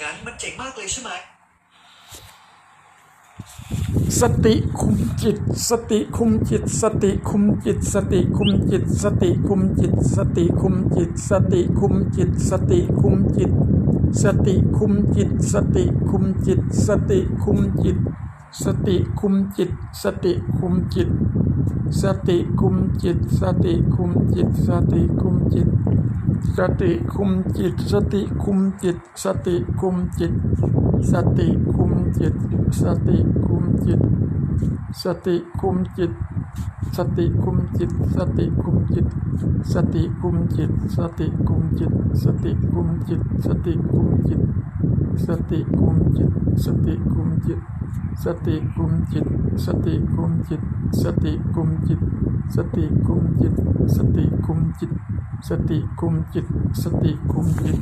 งั้นมันเจ๋งมากเลยใช่ไหม สติคุมจิต สติคุมจิต สติคุมจิต สติคุมจิต สติคุมจิต สติคุมจิต สติคุมจิต สติคุมจิต สติคุมจิต สติคุมจิต สติคุมจิต สติคุมจิต สติคุมจิต สติคุมจิต สติคุมจิต สติคุมจิต สติคุมจิต สติคุมจิต สติคุมจิต สติคุมจิต สติคุมจิต สติคุมจิต สติคุมจิต สติคุมจิต สติคุมจิต สติคุมจิต สติคุมจิต สติคุมจิต สติคุมจิต สติคุมจิต สติคุมจิต สติคุมจิต สติคุมจิต สติคุมจิต สติคุมจิต สติคุมจิต สติคุมจิต